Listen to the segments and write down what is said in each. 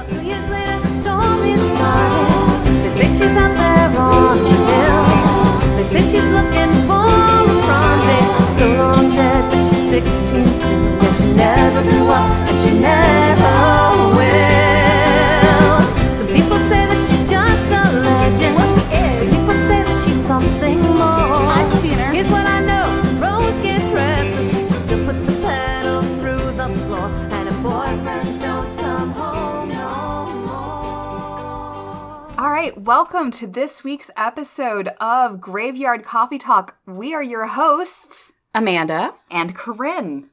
About two years later, welcome to this week's episode of Graveyard Coffee Talk. We are your hosts, Amanda. and Corinne.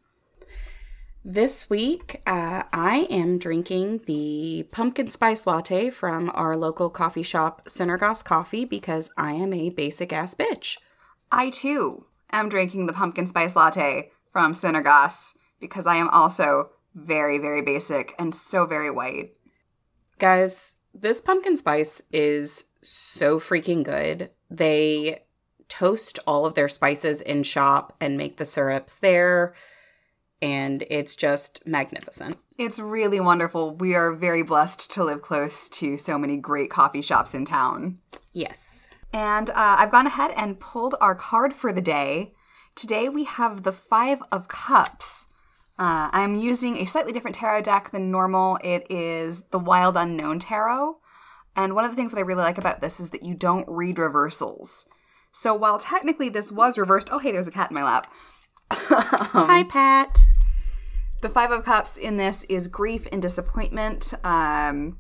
This week, uh, I am drinking the pumpkin spice latte from our local coffee shop, Synergos Coffee, because I am a basic ass bitch. I too am drinking the pumpkin spice latte from Synergos because I am also very, very basic and so very white. Guys, this pumpkin spice is so freaking good. They toast all of their spices in shop and make the syrups there, and it's just magnificent. It's really wonderful. We are very blessed to live close to so many great coffee shops in town. Yes. And uh, I've gone ahead and pulled our card for the day. Today we have the Five of Cups. Uh, I'm using a slightly different tarot deck than normal. It is the Wild Unknown Tarot. And one of the things that I really like about this is that you don't read reversals. So while technically this was reversed, oh, hey, there's a cat in my lap. Hi, Pat. The Five of Cups in this is grief and disappointment. Um,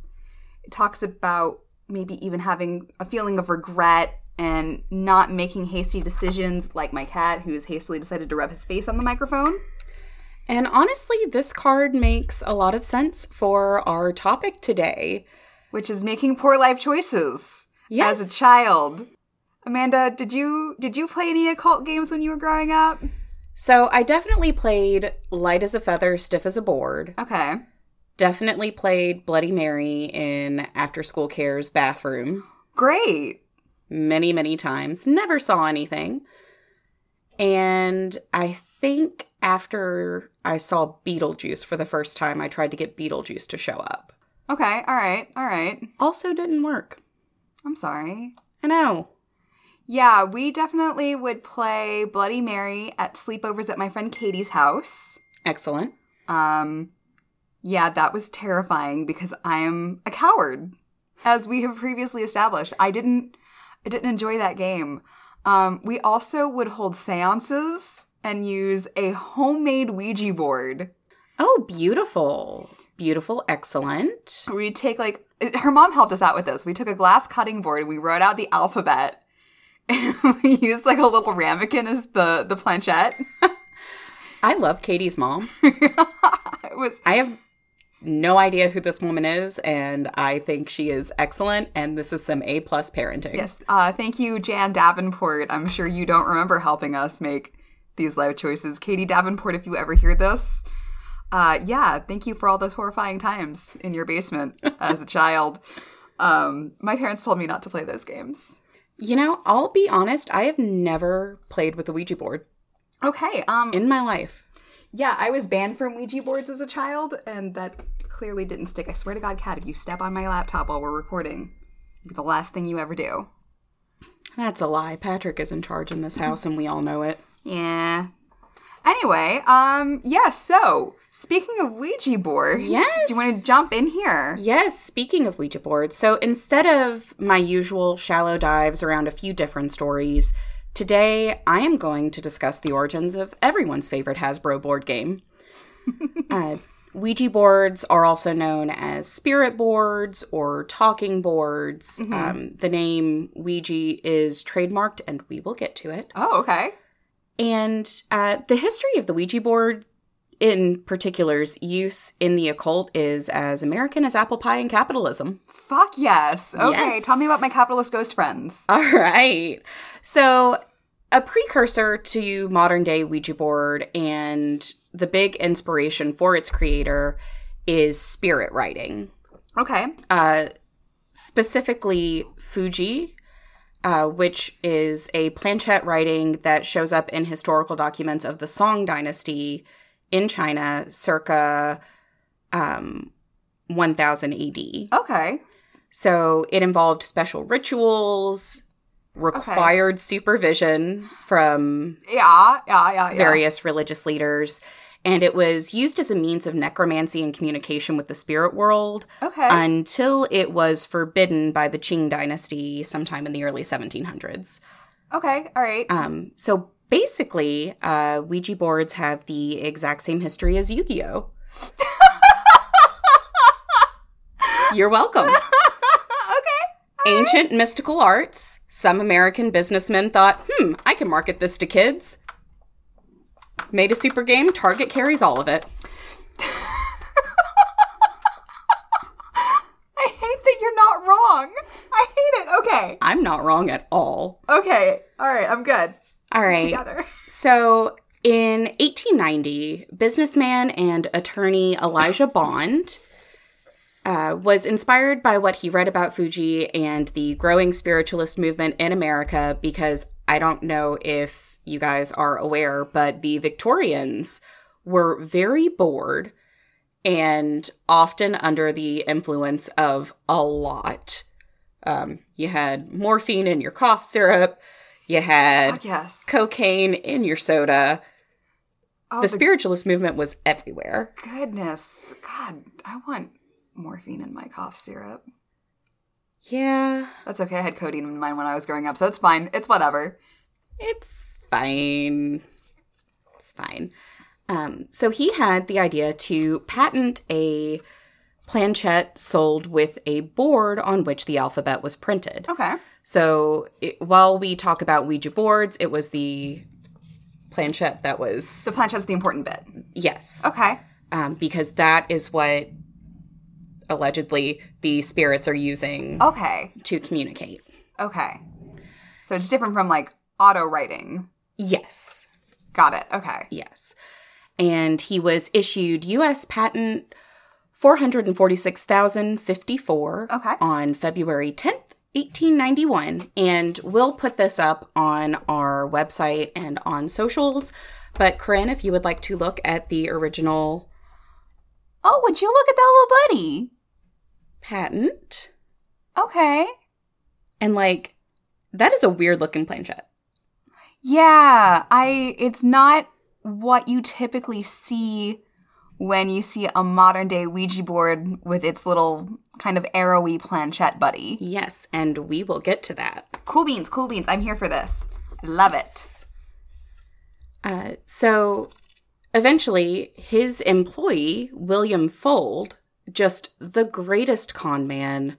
it talks about maybe even having a feeling of regret and not making hasty decisions, like my cat, who's hastily decided to rub his face on the microphone. And honestly, this card makes a lot of sense for our topic today. which is making poor life choices Yes. as a child. Amanda, did you did you play any occult games when you were growing up? So I definitely played Light as a Feather, Stiff as a Board. Okay. Definitely played Bloody Mary in After School Care's bathroom Great. many, many times. Never saw anything. And I think after I saw Beetlejuice for the first time, I tried to get Beetlejuice to show up. Okay. All right. All right. Also didn't work. I'm sorry. I know. Yeah, we definitely would play Bloody Mary at sleepovers at my friend Katie's house. Excellent. Um yeah, that was terrifying because I am a coward. As we have previously established, I didn't I didn't enjoy that game. Um we also would hold séances and use a homemade Ouija board. Oh, beautiful. Beautiful. Excellent. We'd take like her mom helped us out with this. We took a glass cutting board, we wrote out the alphabet, and we used like a little ramekin as the the planchette. I love Katie's mom. it was I have no idea who this woman is, and I think she is excellent. And this is some A plus parenting. Yes. Uh, thank you, Jan Davenport. I'm sure you don't remember helping us make these life choices. Katie Davenport, if you ever hear this, uh, yeah, thank you for all those horrifying times in your basement as a child. Um, my parents told me not to play those games. You know, I'll be honest. I have never played with a Ouija board Okay. Um, in my life. yeah, I was banned from Ouija boards as a child, and that clearly didn't stick. I swear to God, Kat, if you step on my laptop while we're recording, it'll be the last thing you ever do. That's a lie. Patrick is in charge in this house, and we all know it. Yeah. Anyway, um, yeah, so speaking of Ouija boards, Yes. do you want to jump in here? Yes, speaking of Ouija boards, so instead of my usual shallow dives around a few different stories, today I am going to discuss the origins of everyone's favorite Hasbro board game. uh, Ouija boards are also known as spirit boards or talking boards. Um, the name Ouija is trademarked, and we will get to it. Oh, okay. And uh, the history of the Ouija board, in particular's use in the occult, is as American as apple pie and capitalism. Fuck yes. Okay, Yes. tell me about my capitalist ghost friends. All right. So, a precursor to modern day Ouija board and the big inspiration for its creator is spirit writing. Okay. Uh, specifically, Fuji, uh, which is a planchette writing that shows up in historical documents of the Song Dynasty in China circa um, 1000 AD. Okay. So it involved special rituals, required supervision from Yeah, yeah, yeah, yeah. various religious leaders, and it was used as a means of necromancy and communication with the spirit world Okay. until it was forbidden by the Qing dynasty sometime in the early 1700s. okay. All right. Um, so basically, uh, Ouija boards have the exact same history as Yu Gi Oh! You're welcome. okay. Ancient mystical arts. Some American businessmen thought, hmm, I can market this to kids. Made a super game, Target carries all of it. I hate that you're not wrong. I hate it. Okay. I'm not wrong at all. Okay. All right. I'm good. All right. Together. So in 1890, businessman and attorney Elijah Bond uh, was inspired by what he read about Fuji and the growing spiritualist movement in America because I don't know if you guys are aware, but the Victorians were very bored and often under the influence of a lot. Um, you had morphine in your cough syrup. You had Yes. cocaine in your soda. Oh, The spiritualist movement was everywhere. goodness. God, I want morphine in my cough syrup. Yeah, That's okay. I had codeine in mine when I was growing up, so it's fine. It's whatever. It's fine. It's fine. Um, so he had the idea to patent a planchette sold with a board on which the alphabet was printed. Okay. So it, while we talk about Ouija boards, it was the planchette that was So planchette's the important bit. yes, Okay. um, because that is what allegedly the spirits are using Okay. to communicate. Okay. So it's different from like auto writing. Yes, Got it. Okay. yes. And he was issued U.S. patent 446,054 Okay. on February 10th, 1891. And we'll put this up on our website and on socials. But Corinne, if you would like to look at the original Oh, would you look at that little buddy? patent, Okay. and like, that is a weird looking planchette. Yeah, I it's not what you typically see when you see a modern day Ouija board with its little kind of arrowy planchette buddy. Yes, and we will get to that. Cool beans, cool beans. I'm here for this. Love it. Uh, so eventually, his employee, William Fuld, just the greatest con man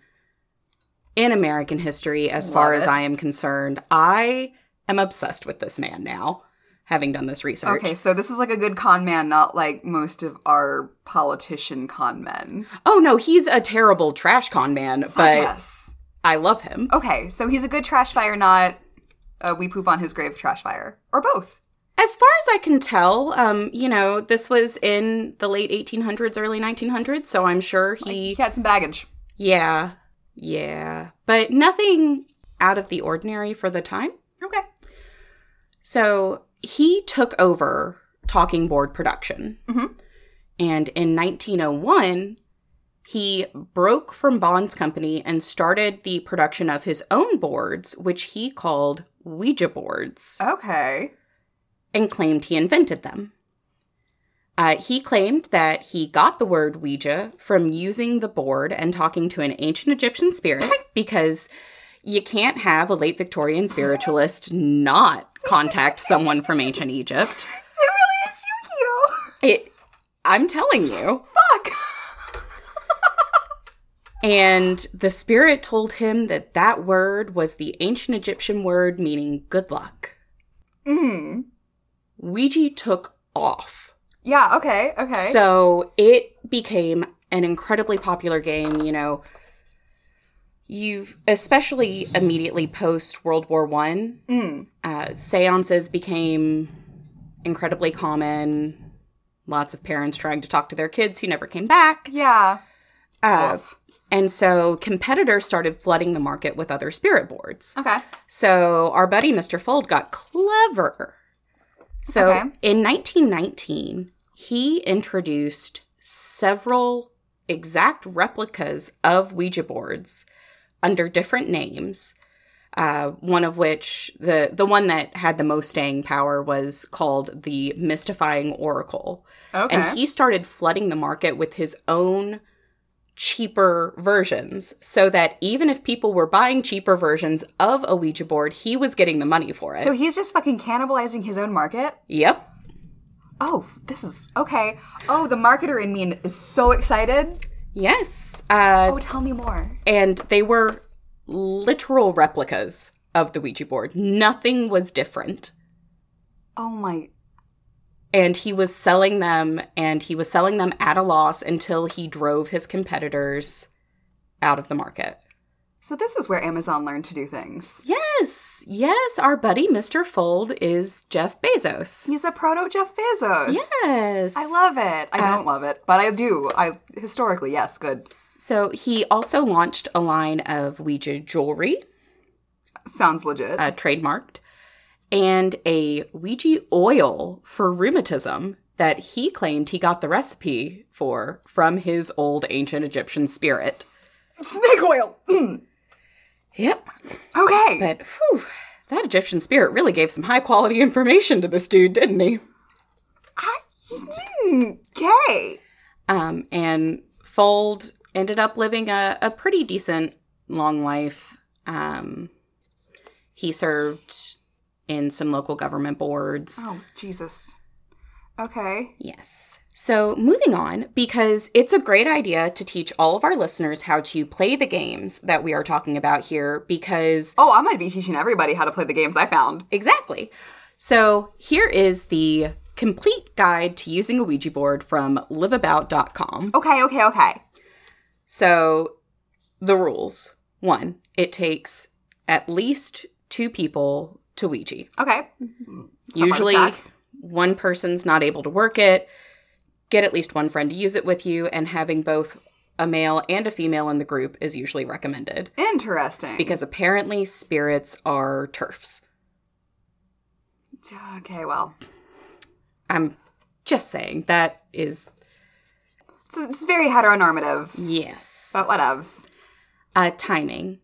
in American history, as far Love as. I am concerned. I am obsessed with this man now, having done this research. Okay, so this is like a good con man, not like most of our politician con men. Oh no, he's a terrible trash con man, but yes. I love him. Okay, so he's a good trash fire, not uh, we poop on his grave trash fire, or both. As far as I can tell, um, you know, this was in the late 1800s, early 1900s, so I'm sure he He had some baggage. Yeah. Yeah. But nothing out of the ordinary for the time. Okay. So he took over talking board production. Mhm. And in 1901, he broke from Bond's company and started the production of his own boards, which he called Ouija boards, Okay. and claimed he invented them. Uh, he claimed that he got the word Ouija from using the board and talking to an ancient Egyptian spirit because you can't have a late Victorian spiritualist not contact someone from ancient Egypt. It really is Yu-Gi-Oh! It, I'm telling you. Fuck! And the spirit told him that that word was the ancient Egyptian word meaning good luck. Mm. Ouija took off. Yeah, okay, okay. So it became an incredibly popular game, you know. You especially immediately post World War One, Mm. uh, seances became incredibly common. Lots of parents trying to talk to their kids who never came back. Yeah. Uh, and so competitors started flooding the market with other spirit boards. Okay. So our buddy Mr. Fuld got clever. So Okay. in 1919, he introduced several exact replicas of Ouija boards under different names. Uh, one of which the the one that had the most staying power was called the Mystifying Oracle, Okay. and he started flooding the market with his own cheaper versions, so that even if people were buying cheaper versions of a Ouija board, he was getting the money for it. so he's just fucking cannibalizing his own market? yep, Oh, this is okay. Oh, the marketer in me is so excited. Yes, uh, Oh, tell me more. and they were literal replicas of the Ouija board. Nothing was different. Oh my. And he was selling them and he was selling them at a loss until he drove his competitors out of the market. So this is where Amazon learned to do things. Yes, yes, our buddy Mr. Fuld is Jeff Bezos. He's a proto Jeff Bezos. Yes. I love it. I don't love it, but I do. I historically, yes, good. So he also launched a line of Ouija jewelry, Sounds legit. uh, trademarked, and a Ouija oil for rheumatism that he claimed he got the recipe for from his old ancient Egyptian spirit. Snake oil. Yep. Okay. But whew, that Egyptian spirit really gave some high quality information to this dude, didn't he? I, mm, okay. Um, and Fuld ended up living a, a pretty decent long life. Um, he served in some local government boards. Oh Jesus. Okay. Yes. So moving on, because it's a great idea to teach all of our listeners how to play the games that we are talking about here, because Oh, I might be teaching everybody how to play the games I found. Exactly. So here is the complete guide to using a Ouija board from liveabout.com. Okay. Okay. Okay. So the rules one, it takes at least two people to Ouija. Okay. Usually. One person's not able to work it. Get at least one friend to use it with you, and having both a male and a female in the group is usually recommended Interesting. because apparently spirits are TERFs. okay. Well, I'm just saying that is it's, it's very heteronormative, yes. but whatevs. Uh, timing.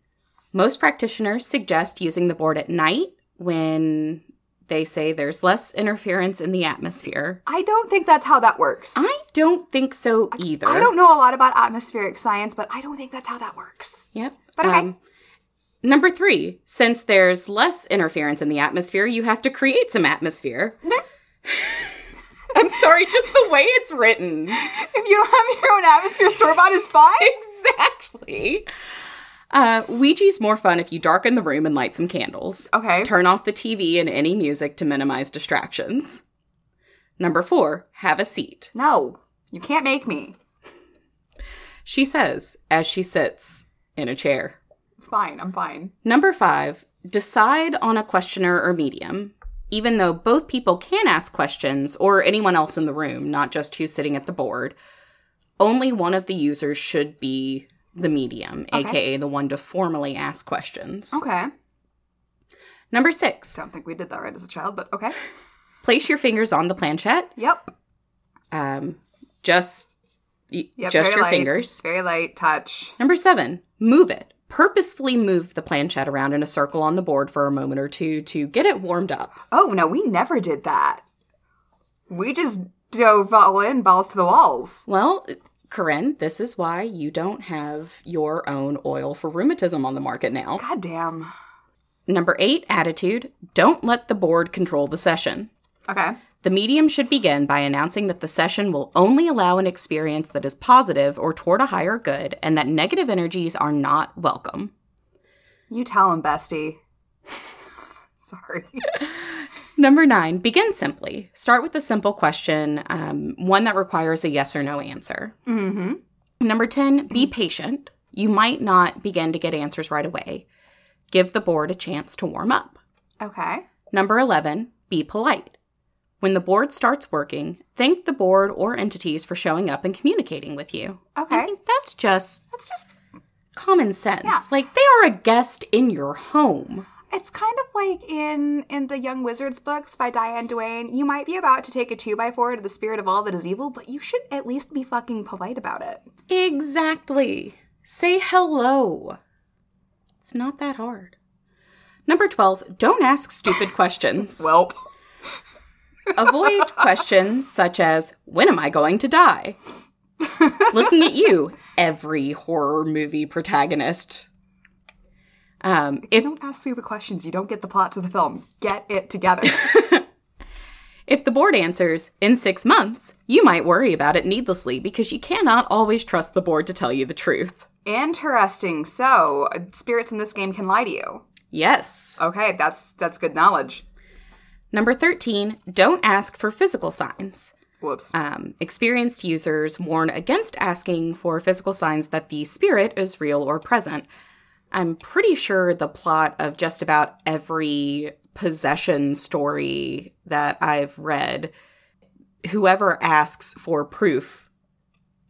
Most practitioners suggest using the board at night when they say there's less interference in the atmosphere. I don't think that's how that works. I don't think so either. I don't know a lot about atmospheric science, but I don't think that's how that works. Yep. But okay. Um, number three, since there's less interference in the atmosphere, you have to create some atmosphere. I'm sorry, just the way it's written. If you don't have your own atmosphere store bought is fine. exactly. Uh, Ouija's more fun if you darken the room and light some candles. Okay. Turn off the TV and any music to minimize distractions. Number four, have a seat. No, you can't make me. She says as she sits in a chair. It's fine. I'm fine. Number five, decide on a questioner or medium. Even though both people can ask questions, or anyone else in the room, not just who's sitting at the board, only one of the users should be the medium, aka the one to formally ask questions. Okay. Number six, Don't think we did that right as a child, but okay. place your fingers on the planchette. Yep. Um, just Yep. just your light. fingers. Very light touch. Number seven, move it. Purposefully move the planchette around in a circle on the board for a moment or two to get it warmed up. Oh no, we never did that. We just dove all in, balls to the walls. Well, Corinne, this is why you don't have your own oil for rheumatism on the market now. God damn. Number eight, attitude. Don't let the board control the session. Okay. The medium should begin by announcing that the session will only allow an experience that is positive or toward a higher good, and that negative energies are not welcome. You tell him, bestie. Sorry. Number nine, begin simply. Start with a simple question, um, one that requires a yes or no answer. Mm-hmm. Number 10, be patient. You might not begin to get answers right away. Give the board a chance to warm up. Okay. Number 11, be polite. When the board starts working, thank the board or entities for showing up and communicating with you. Okay. I think that's just That's just common sense. Yeah. Like they are a guest in your home. It's kind of like in in the Young Wizards books by Diane Duane. You might be about to take a two by four to the spirit of all that is evil, but you should at least be fucking polite about it. Exactly. Say hello. It's not that hard. Number 12, don't ask stupid questions. Welp. Avoid questions such as, when am I going to die? Looking at you, every horror movie protagonist. Um, If if you don't ask stupid questions, you don't get the plot to the film. Get it together. if the board answers in six months, you might worry about it needlessly because you cannot always trust the board to tell you the truth. Interesting. So, spirits in this game can lie to you. Yes. Okay, that's that's good knowledge. Number 13, don't ask for physical signs. Whoops. Um, experienced users warn against asking for physical signs that the spirit is real or present. I'm pretty sure the plot of just about every possession story that I've read, whoever asks for proof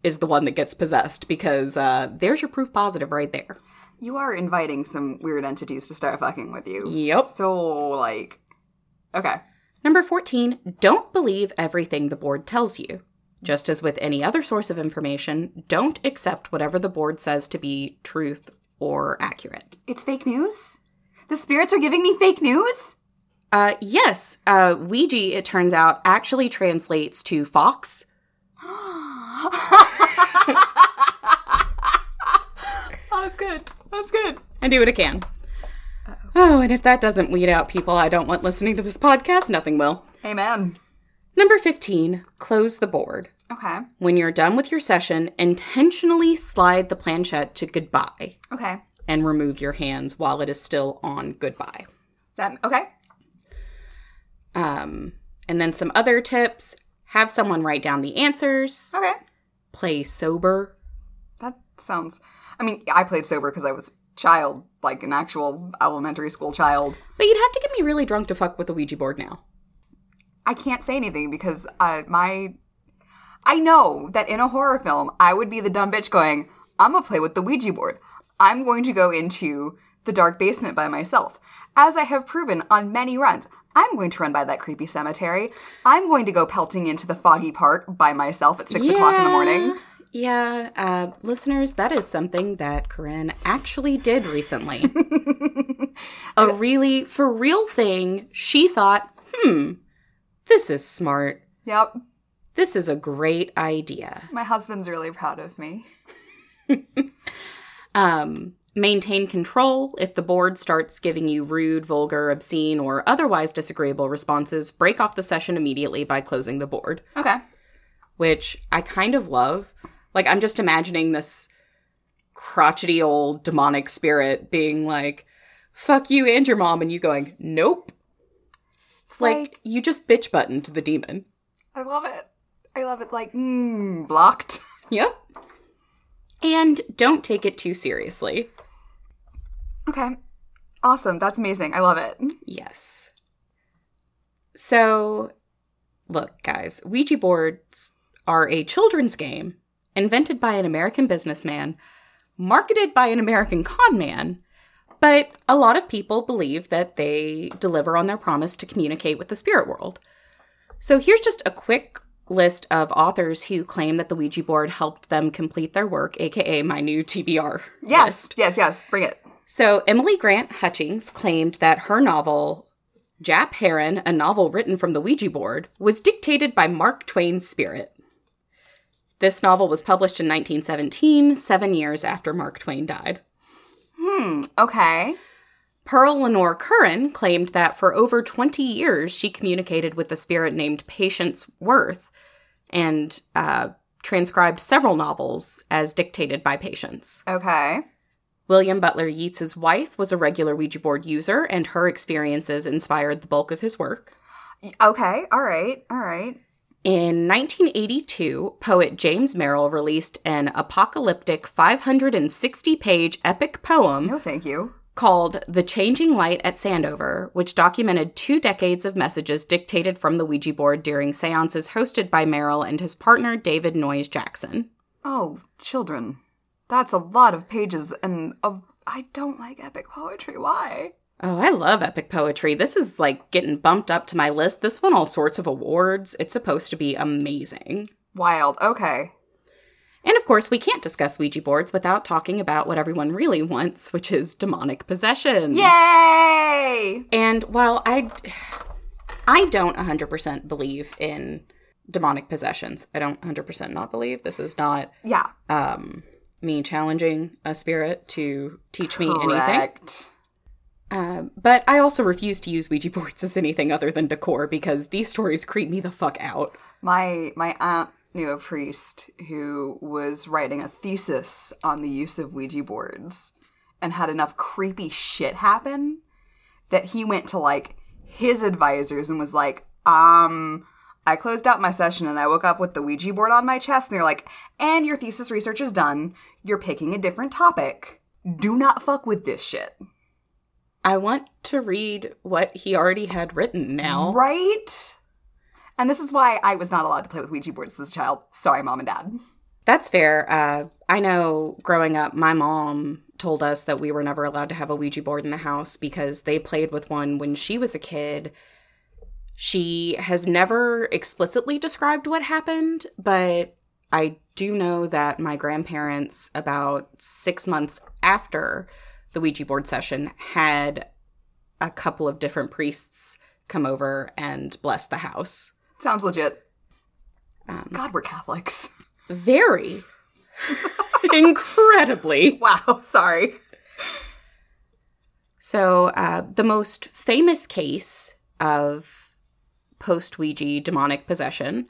is the one that gets possessed because uh, there's your proof positive right there. You are inviting some weird entities to start fucking with you. Yep. So, like, okay. Number 14, don't believe everything the board tells you. Just as with any other source of information, don't accept whatever the board says to be truth or accurate. It's fake news? The spirits are giving me fake news? Uh, yes, uh, Ouija, it turns out, actually translates to fox. Oh, that's good. That's good. And do what it can. Oh, and if that doesn't weed out people I don't want listening to this podcast, nothing will. Amen. Number 15, close the board. Okay. When you're done with your session, intentionally slide the planchette to goodbye Okay. and remove your hands while it is still on goodbye. That okay. Um, and then some other tips have someone write down the answers, Okay. play sober. That sounds I mean, I played sober because I was a child, like an actual elementary school child. But you'd have to get me really drunk to fuck with a Ouija board now. I can't say anything because uh, my I know that in a horror film I would be the dumb bitch going, I'm gonna play with the Ouija board. I'm going to go into the dark basement by myself. As I have proven on many runs, I'm going to run by that creepy cemetery. I'm going to go pelting into the foggy park by myself at six o'clock in the morning. Yeah, uh, listeners, that is something that Corinne actually did recently. a really, for real thing. She thought, hmm, this is smart. Yep. This is a great idea. My husband's really proud of me. Um, maintain control. If the board starts giving you rude, vulgar, obscene, or otherwise disagreeable responses, break off the session immediately by closing the board, Okay. which I kind of love. Like, I'm just imagining this crotchety old demonic spirit being like, fuck you and your mom, and you going, nope. It's Like, like, you just bitch button to the demon. I love it. I love it like mm, blocked. Yep. And don't take it too seriously. Okay. Awesome. That's amazing. I love it. Yes. So, look, guys, Ouija boards are a children's game invented by an American businessman, marketed by an American con man, but a lot of people believe that they deliver on their promise to communicate with the spirit world. So, here's just a quick list of authors who claim that the Ouija board helped them complete their work, aka my new TBR. Yes. list. Yes, yes. Bring it. So, Emily Grant Hutchings claimed that her novel, Jap Herron, a novel written from the Ouija board, was dictated by Mark Twain's spirit. This novel was published in 1917, seven years after Mark Twain died. Hmm, okay. Pearl Lenore Curran claimed that for over 20 years she communicated with a spirit named Patience Worth and uh, transcribed several novels as dictated by Patience. Okay. William Butler Yeats's wife was a regular Ouija board user, and her experiences inspired the bulk of his work. Okay. All right. All right. In 1982, poet James Merrill released an apocalyptic 560 page epic poem No, thank you. Called The Changing Light at Sandover, which documented two decades of messages dictated from the Ouija board during seances hosted by Merrill and his partner David Noyes Jackson. Oh, children. That's a lot of pages and of I don't like epic poetry. Why? Oh, I love epic poetry. This is like getting bumped up to my list. This won all sorts of awards. It's supposed to be amazing. Wild. Okay. And of course, we can't discuss Ouija boards without talking about what everyone really wants, which is demonic possessions. Yay! And while I I don't 100% believe in demonic possessions. I don't 100% not believe this is not Yeah. um me challenging a spirit to teach me anything. Correct. Um, but I also refuse to use Ouija boards as anything other than decor because these stories creep me the fuck out. My my aunt knew a priest who was writing a thesis on the use of Ouija boards and had enough creepy shit happen that he went to like his advisors and was like, um, I closed out my session and I woke up with the Ouija board on my chest and they're like, and your thesis research is done. You're picking a different topic. Do not fuck with this shit. I want to read what he already had written now. Right? And this is why I was not allowed to play with Ouija boards as a child. Sorry, mom and dad. That's fair. Uh, I know growing up, my mom told us that we were never allowed to have a Ouija board in the house because they played with one when she was a kid. She has never explicitly described what happened, but I do know that my grandparents, about six months after the Ouija board session, had a couple of different priests come over and bless the house. Sounds legit. Um, God, we're Catholics. Very. Incredibly. Wow, sorry. So, uh, the most famous case of post Ouija demonic possession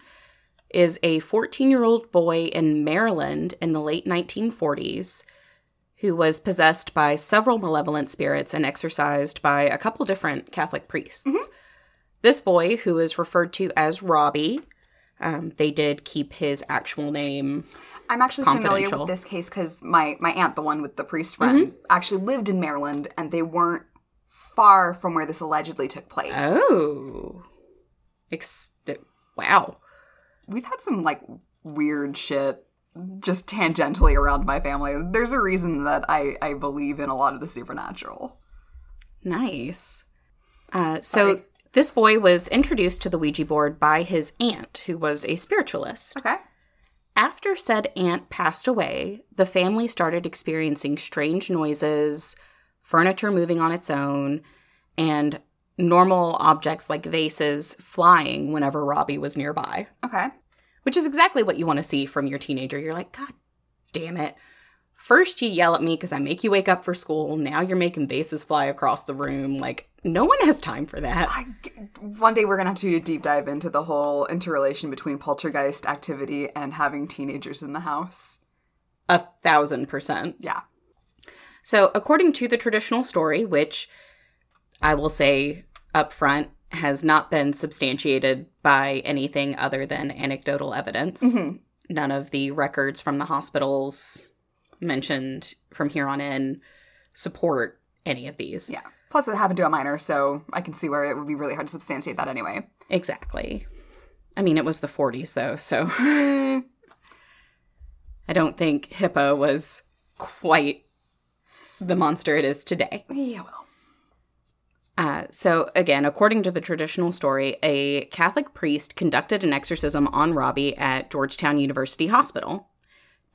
is a 14 year old boy in Maryland in the late 1940s who was possessed by several malevolent spirits and exorcised by a couple different Catholic priests. This boy, who is referred to as Robbie, um, they did keep his actual name. I'm actually familiar with this case because my, my aunt, the one with the priest friend, Mm-hmm. actually lived in Maryland and they weren't far from where this allegedly took place. Oh. Ex- wow. We've had some like weird shit just tangentially around my family. There's a reason that I, I believe in a lot of the supernatural. Nice. Uh, so Sorry. This boy was introduced to the Ouija board by his aunt, who was a spiritualist. Okay. After said aunt passed away, the family started experiencing strange noises, furniture moving on its own, and normal objects like vases flying whenever Robbie was nearby, Okay. which is exactly what you want to see from your teenager. You're like, God damn it. First, you yell at me because I make you wake up for school. Now you're making vases fly across the room. Like, no one has time for that. I, one day we're gonna have to do a deep dive into the whole interrelation between poltergeist activity and having teenagers in the house. A thousand percent. Yeah. So, according to the traditional story, which I will say up front has not been substantiated by anything other than anecdotal evidence, mm-hmm. none of the records from the hospitals mentioned from here on in support any of these. Yeah. Plus, it happened to a minor, so I can see where it would be really hard to substantiate that anyway. Exactly. I mean, it was the 40s, though, so I don't think HIPAA was quite the monster it is today. Yeah, well. Uh, so, again, according to the traditional story, a Catholic priest conducted an exorcism on Robbie at Georgetown University Hospital.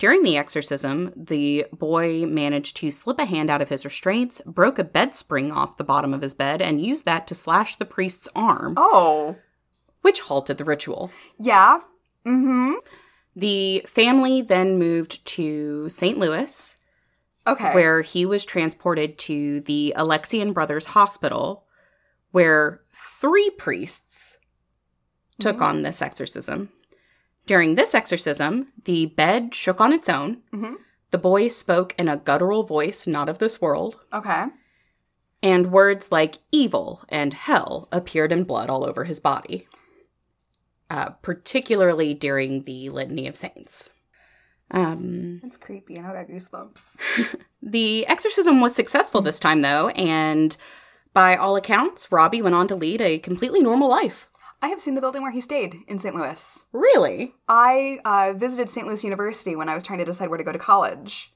During the exorcism, the boy managed to slip a hand out of his restraints, broke a bed spring off the bottom of his bed, and used that to slash the priest's arm, Oh. which halted the ritual. Yeah. Mm hmm. The family then moved to St. Louis, Okay. where he was transported to the Alexian Brothers Hospital, where three priests took on this exorcism. During this exorcism, the bed shook on its own. Mhm. The boy spoke in a guttural voice not of this world, Okay. and words like evil and hell appeared in blood all over his body, uh, particularly during the Litany of Saints. Um, That's creepy. I got goosebumps. The exorcism was successful this time, though, and by all accounts, Robbie went on to lead a completely normal life. I have seen the building where he stayed in St. Louis. Really? I uh, visited St. Louis University when I was trying to decide where to go to college,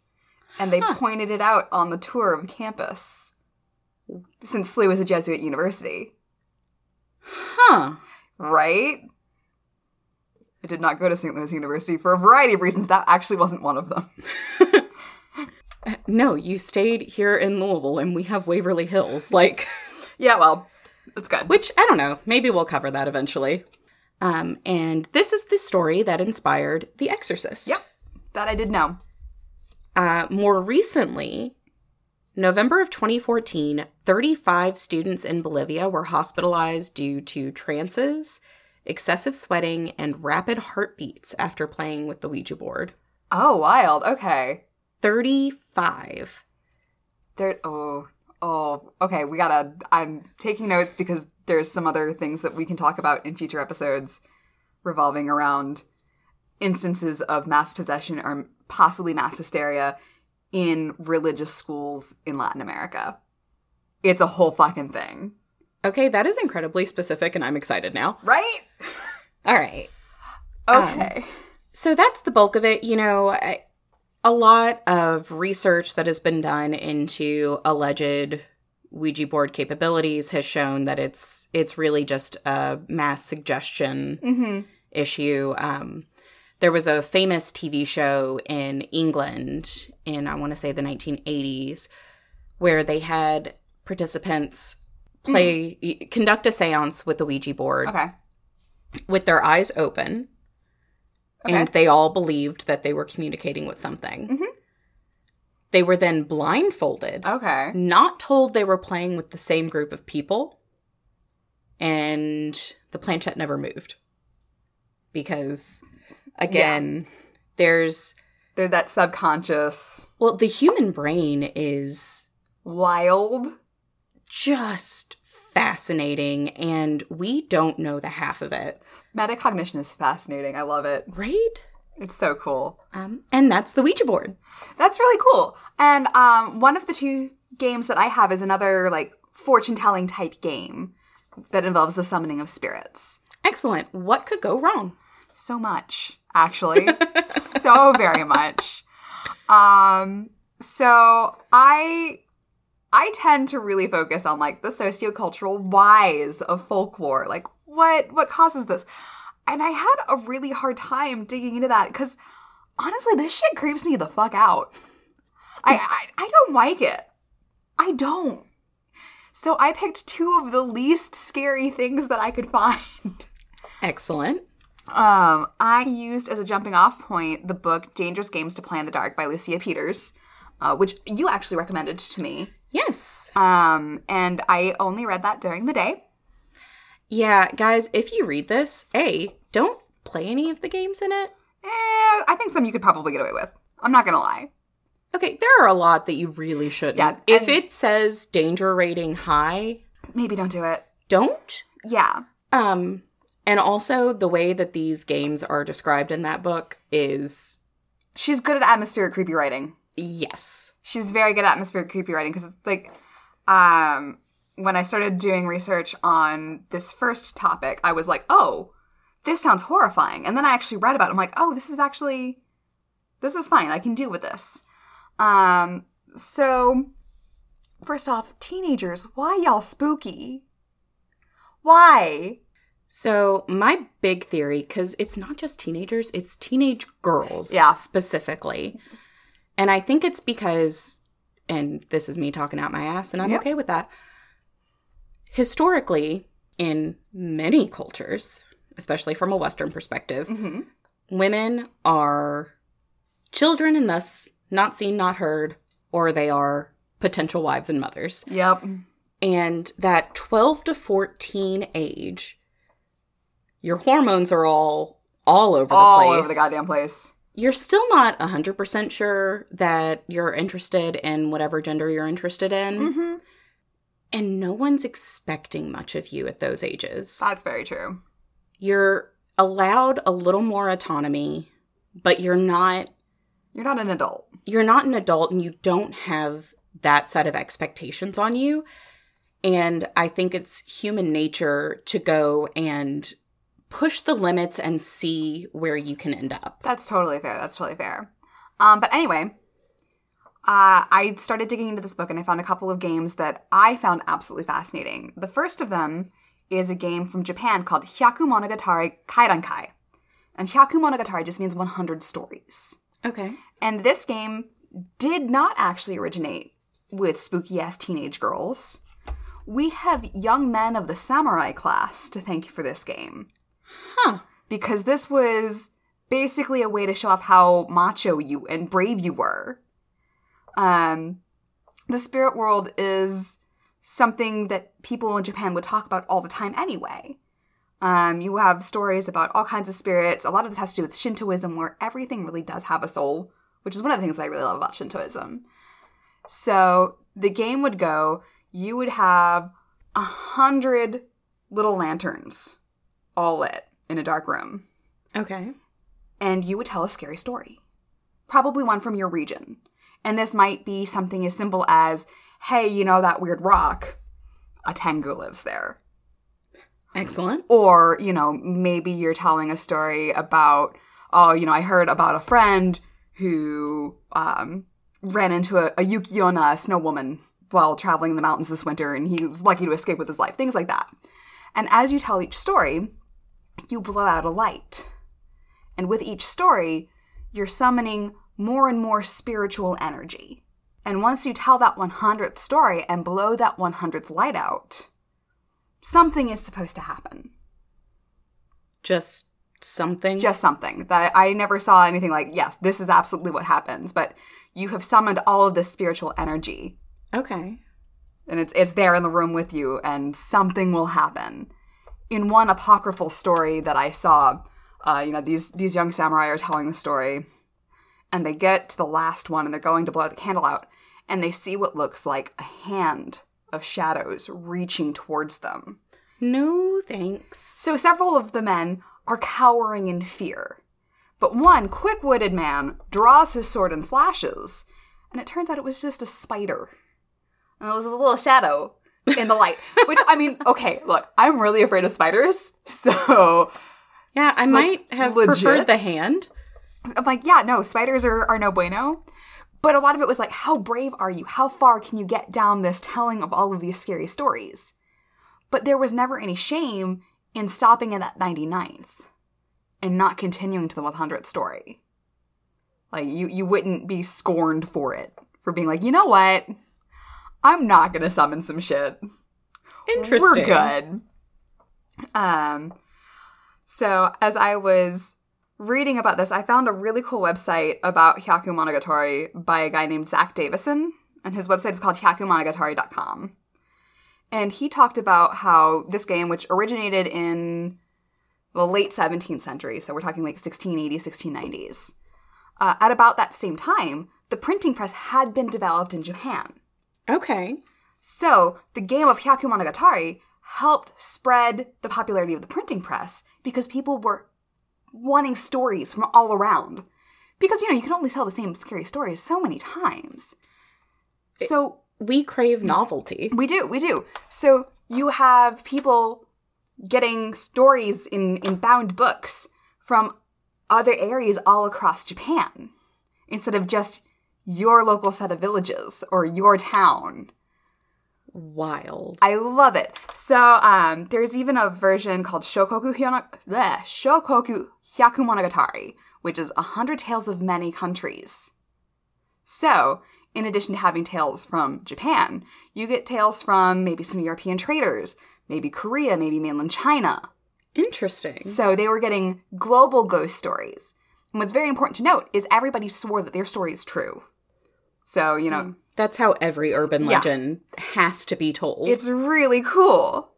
and they pointed it out on the tour of campus. since SLU is a Jesuit university, Huh. right? I did not go to St. Louis University for a variety of reasons. That actually wasn't one of them. No, you stayed here in Louisville and we have Waverly Hills. Like, Yeah, well, that's good. which I don't know. Maybe we'll cover that eventually. Um, and this is the story that inspired The Exorcist. Yep, that I did know. Uh, more recently, November of 2014, 35 students in Bolivia were hospitalized due to trances, excessive sweating, and rapid heartbeats after playing with the Ouija board. Oh, wild. Okay. 35. There. Oh. Oh. Okay. We gotta. I'm taking notes because there's some other things that we can talk about in future episodes, revolving around instances of mass possession or possibly mass hysteria in religious schools in Latin America. It's a whole fucking thing, Okay, that is incredibly specific, and I'm excited now. right? All right. Okay. Um, so that's the bulk of it. You know, I, a lot of research that has been done into alleged Ouija board capabilities has shown that it's it's really just a mass suggestion mm-hmm. issue. Um, there was a famous TV show in England in I want to say the 1980s where they had participants play conduct a séance with the Ouija board Okay. with their eyes open Okay. and they all believed that they were communicating with something. Mhm. They were then blindfolded, Okay. not told they were playing with the same group of people, and the planchette never moved. Because, again, there's, They're that subconscious, well, the human brain is wild. just fascinating, and we don't know the half of it, Metacognition is fascinating. I love it. right? It's so cool. Um, and that's the Ouija board. That's really cool. And um, one of the two games that I have is another like fortune telling type game that involves the summoning of spirits. Excellent. What could go wrong? So much, actually. so very much. Um, so I I tend to really focus on like the sociocultural whys of folklore. Like what what causes this? And I had a really hard time digging into that because honestly, this shit creeps me the fuck out. I, I I don't like it. I don't. So I picked two of the least scary things that I could find. Excellent. Um, I used as a jumping off point the book Dangerous Games to Play in the Dark by Lucia Peters, uh, which you actually recommended to me. Yes. Um, and I only read that during the day. Yeah, guys, if you read this, A, don't play any of the games in it. Eh, I think some you could probably get away with. I'm not gonna lie. Okay, there are a lot that you really shouldn't. Yeah, if it says danger rating high, Maybe don't do it. don't. Yeah. Um and also the way that these games are described in that book is She's good at atmospheric creepy writing. yes. She's very good at atmospheric creepy writing because it's like, um, when I started doing research on this first topic, I was like, oh, this sounds horrifying. And then I actually read about it. I'm like, oh, this is actually, this is fine. I can deal with this. Um, so, first off, teenagers, why y'all spooky? Why? So, my big theory cuz it's not just teenagers, it's teenage girls Yeah. specifically. And I think it's because and this is me talking out my ass and I'm Yep. okay with that. Historically, in many cultures, especially from a western perspective, hmm women are children and thus not seen, not heard, or they are potential wives and mothers. Yep. And that 12 to 14 age, your hormones are all all over the place. All over the goddamn place. You're still not 100% sure that you're interested in whatever gender you're interested in. hmm And no one's expecting much of you at those ages. That's very true. You're allowed a little more autonomy, but you're not You're not an adult. you're not an adult and you don't have that set of expectations on you. And I think it's human nature to go and push the limits and see where you can end up. That's totally fair. That's totally fair. Um, but anyway, uh, I started digging into this book and I found a couple of games that I found absolutely fascinating. The first of them is a game from Japan called Hyaku Monogatari Kairankai. And Hyaku Monogatari just means 100 stories. Okay. And this game did not actually originate with spooky ass teenage girls. We have young men of the samurai class to thank you for this game. Huh. Because this was basically a way to show off how macho you and brave you were. Um, the spirit world is something that people in Japan would talk about all the time anyway. Um, you have stories about all kinds of spirits. A lot of this has to do with Shintoism, where everything really does have a soul, which is one of the things that I really love about Shintoism. So the game would go, you would have a hundred little lanterns all lit in a dark room, Okay. and you would tell a scary story. Probably one from your region. And this might be something as simple as, hey, you know that weird rock? A Tengu lives there. Excellent. Or, you know, maybe you're telling a story about, oh, you know, I heard about a friend who um, ran into a, a Yuki-onna, snow woman, while traveling in the mountains this winter, and he was lucky to escape with his life. Things like that. And as you tell each story, you blow out a light. And with each story, you're summoning more and more spiritual energy. And once you tell that 100th story and blow that 100th light out, something is supposed to happen. Just something. Just something that I never saw anything like, yes, this is absolutely what happens, but you have summoned all of this spiritual energy okay. and it's it's there in the room with you and something will happen. In one apocryphal story that I saw, uh, you know, these these young samurai are telling the story and they get to the last one and they're going to blow the candle out and they see what looks like a hand of shadows reaching towards them. No thanks. So several of the men are cowering in fear. But one quick witted man draws his sword and slashes, and it turns out it was just a spider. And it was a little shadow in the light. Which, I mean, okay, look, I'm really afraid of spiders. So Yeah, I might have legit? preferred the hand. I'm like, yeah, no, spiders are, are no bueno. But a lot of it was like, how brave are you? How far can you get down this telling of all of these scary stories? But there was never any shame in stopping at that 99th and not continuing to the 100th story. Like, you, you wouldn't be scorned for it, for being like, you know what? I'm not gonna summon some shit. Interesting. We're good. Um, so as I was reading about this, I found a really cool website about Hyaku Monogatari by a guy named Zack Davisson, and his website is called hyakumonogatari.com. And he talked about how this game, which originated in the late 17th century, so we're talking like 1680s, 1690s, uh, at about that same time, the printing press had been developed in Japan. Okay. So, the game of Hyaku Monogatari helped spread the popularity of the printing press because people were wanting stories from all around. Because, you know, you can only tell the same scary stories so many times. So, We crave novelty. we do, we do. So, you have people getting stories in, in bound books from other areas all across Japan instead of just your local set of villages or your town. Wild. I love it. So um, there's even a version called Shokoku, Hyona- bleh, Shokoku Hyaku Monogatari, which is a hundred tales of many countries. So, in addition to having tales from Japan, you get tales from maybe some European traders, maybe Korea, maybe mainland China. Interesting. So they were getting global ghost stories. And what's very important to note is everybody swore that their story is true. So, you know, hmm. That's how every urban Yeah. legend has to be told. It's really cool.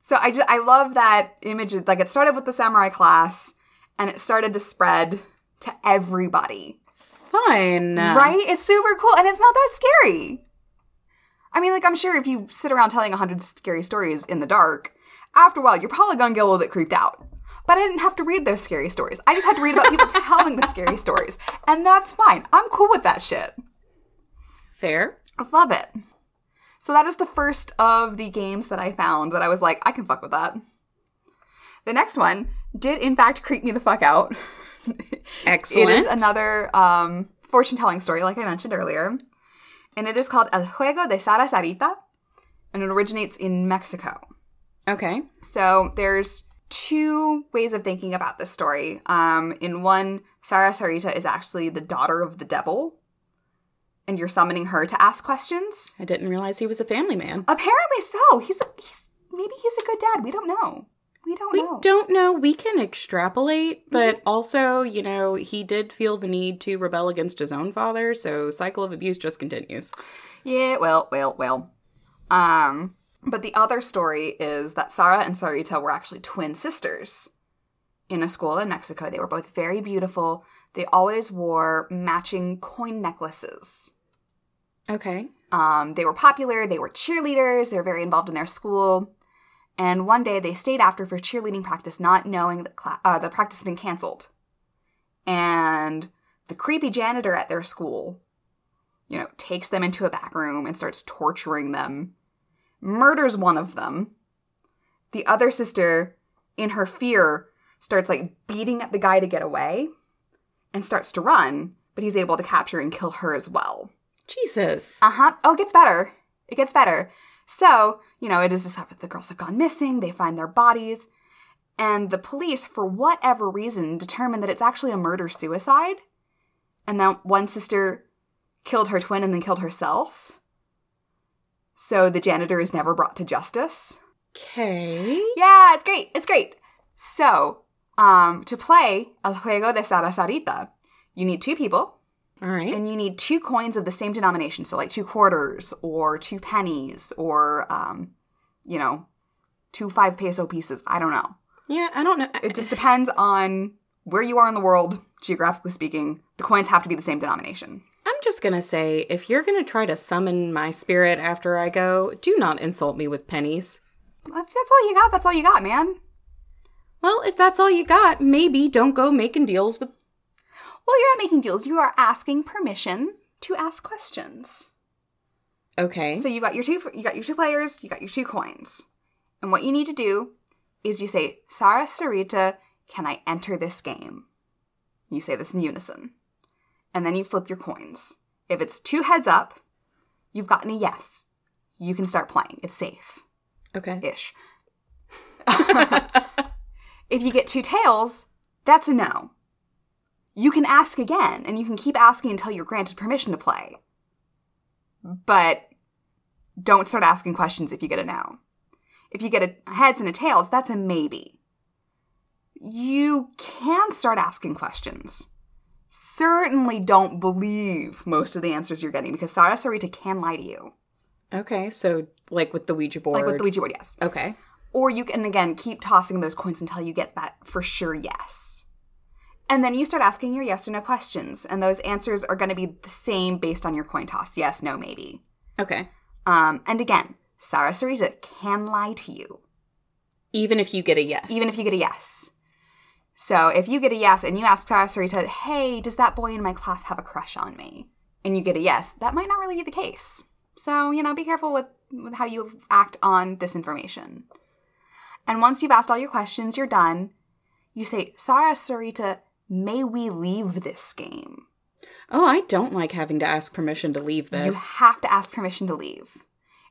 So I just I love that image. Like it started with the samurai class, and it started to spread to everybody. fun. Right? It's super cool, and it's not that scary. I mean, like I'm sure if you sit around telling a hundred scary stories in the dark, after a while you're probably gonna get a little bit creeped out. But I didn't have to read those scary stories. I just had to read about people telling the scary stories, and that's fine. I'm cool with that shit. Fair. I love it. So that is the first of the games that I found that I was like, I can fuck with that. The next one did in fact creep me the fuck out. Excellent. It is another um fortune telling story, like I mentioned earlier. And it is called El Juego de Sara Sarita, and it originates in Mexico. Okay. So there's two ways of thinking about this story. Um, in one, Sarah Sarita is actually the daughter of the devil, and you're summoning her to ask questions. I didn't realize he was a family man. Apparently so. He's he's maybe he's a good dad. We don't know. We don't We know. don't know. We can extrapolate, but also, you know, he did feel the need to rebel against his own father, so cycle of abuse just continues. Yeah, well, well, well. Um, but the other story is that Sarah and Sarita were actually twin sisters in a school in Mexico. They were both very beautiful. They always wore matching coin necklaces. Okay. Um, they were popular, they were cheerleaders, they were very involved in their school. And one day they stayed after for cheerleading practice, not knowing that cla- uh, the practice had been canceled. And the creepy janitor at their school, you know, takes them into a back room and starts torturing them, murders one of them. The other sister, in her fear, starts like beating at the guy to get away and starts to run, but he's able to capture and kill her as well. Jesus. Uh huh. Oh, it gets better. It gets better. So, you know, it is discovered the girls have gone missing. They find their bodies. And the police, for whatever reason, determine that it's actually a murder suicide. And that one sister killed her twin and then killed herself. So the janitor is never brought to justice. Okay. Yeah, it's great. It's great. So, um, to play El Juego de Sara Sarita, you need two people. All right. And you need two coins of the same denomination, so like two quarters or two pennies or, um, you know, two five peso pieces. I don't know. yeah, I don't know. It just depends on where you are in the world, geographically speaking. The coins have to be the same denomination. I'm just gonna say, if you're gonna try to summon my spirit after I go, do not insult me with pennies. If that's all you got, that's all you got, man. Well, if that's all you got, maybe don't go making deals with. Well, you're not making deals. You are asking permission to ask questions. Okay. So you got your two you got your two players, you got your two coins. And what you need to do is you say, Sarah Sarita, can I enter this game? You say this in unison. And then you flip your coins. If it's two heads up, you've gotten a yes. You can start playing. It's safe okay. ish. if you get two tails, that's a no. You can ask again, and you can keep asking until you're granted permission to play. But don't start asking questions if you get a no. If you get a heads and a tails, that's a maybe. You can start asking questions. Certainly don't believe most of the answers you're getting because Sarah Sarita can lie to you. Okay. So, like with the Ouija board. Like with the Ouija board, yes. Okay. Or you can again keep tossing those coins until you get that for sure yes. And then you start asking your yes or no questions, and those answers are going to be the same based on your coin toss yes, no, maybe. Okay. Um, and again, Sarah Sarita can lie to you, Even if you get a yes. even if you get a yes. So if you get a yes and you ask Sarah Sarita, hey, does that boy in my class have a crush on me? And you get a yes, that might not really be the case. So, you know, be careful with, with how you act on this information. And once you've asked all your questions, you're done. You say, Sarah Sarita, may we leave this game? Oh, I don't like having to ask permission to leave this. You have to ask permission to leave.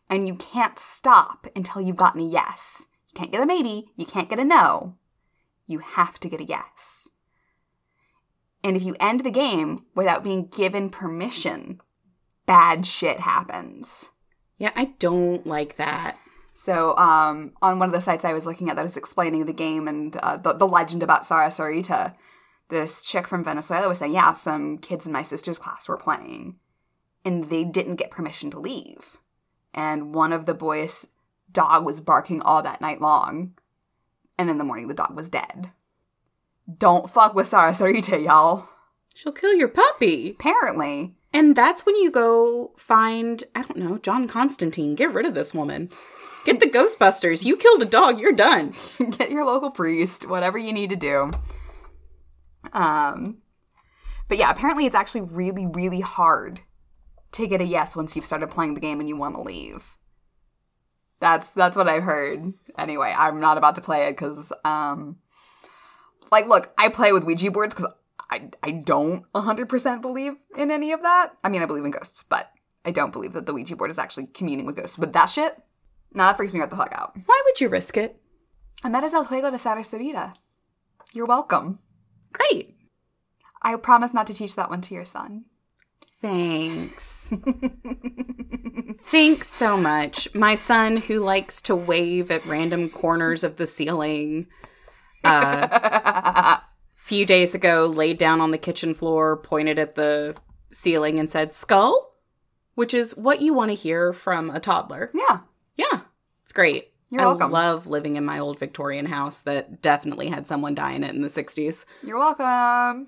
And you can't stop until you've gotten a yes. You can't get a maybe, you can't get a no. You have to get a yes. And if you end the game without being given permission, bad shit happens. yeah, I don't like that. So, um, on one of the sites I was looking at that was explaining the game and uh, the, the legend about Sarah Sarita, this chick from Venezuela was saying, Yeah, some kids in my sister's class were playing, and they didn't get permission to leave. And one of the boys' dog was barking all that night long, and in the morning, the dog was dead. Don't fuck with Sarah Sarita, y'all. She'll kill your puppy. Apparently. And that's when you go find, I don't know, John Constantine. Get rid of this woman. Get the Ghostbusters. You killed a dog. You're done. get your local priest, whatever you need to do. Um, but yeah, apparently it's actually really, really hard to get a yes once you've started playing the game and you want to leave. That's that's what I've heard. Anyway, I'm not about to play it because, um, like, look, I play with Ouija boards because I, I don't 100% believe in any of that. I mean, I believe in ghosts, but I don't believe that the Ouija board is actually communing with ghosts. But that shit, nah, that freaks me out the fuck out. Why would you risk it? And that is El Juego de Sara Sarita. You're welcome. Great. I promise not to teach that one to your son. Thanks. Thanks so much. My son, who likes to wave at random corners of the ceiling, uh, a few days ago laid down on the kitchen floor, pointed at the ceiling, and said, Skull? Which is what you want to hear from a toddler. Yeah. Yeah, it's great. You're I welcome. love living in my old Victorian house that definitely had someone die in it in the 60s. You're welcome.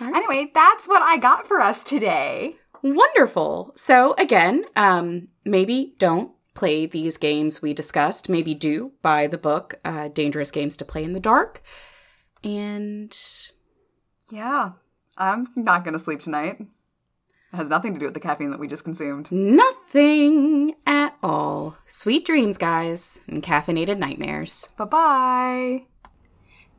Anyway, that's what I got for us today. Wonderful. So, again, um, maybe don't play these games we discussed. Maybe do buy the book, uh, Dangerous Games to Play in the Dark. And Yeah. I'm not going to sleep tonight. It has nothing to do with the caffeine that we just consumed. nothing at all. Sweet dreams, guys, and caffeinated nightmares. Bye bye.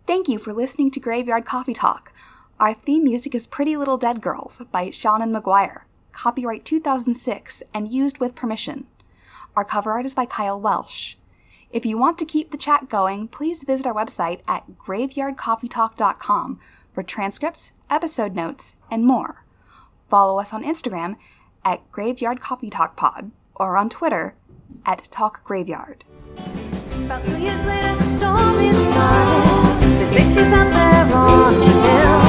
Thank you for listening to Graveyard Coffee Talk. Our theme music is Pretty Little Dead Girls by Seanan McGuire, copyright 2006 and used with permission. Our cover art is by Kyle Welsh. If you want to keep the chat going, please visit our website at graveyardcoffeetalk.com for transcripts, episode notes, and more follow us on Instagram at Graveyard Coffee Talk Pod or on Twitter at Talk Graveyard. About three years later, the started. They say she's out there on the hill.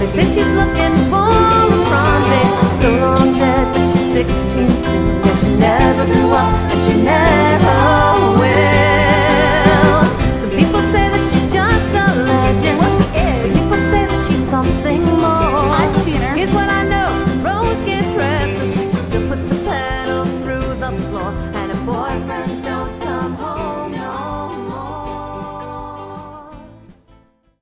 They say she's looking for a. So long dead, but she's 16 still. And she never grew up, and she never will.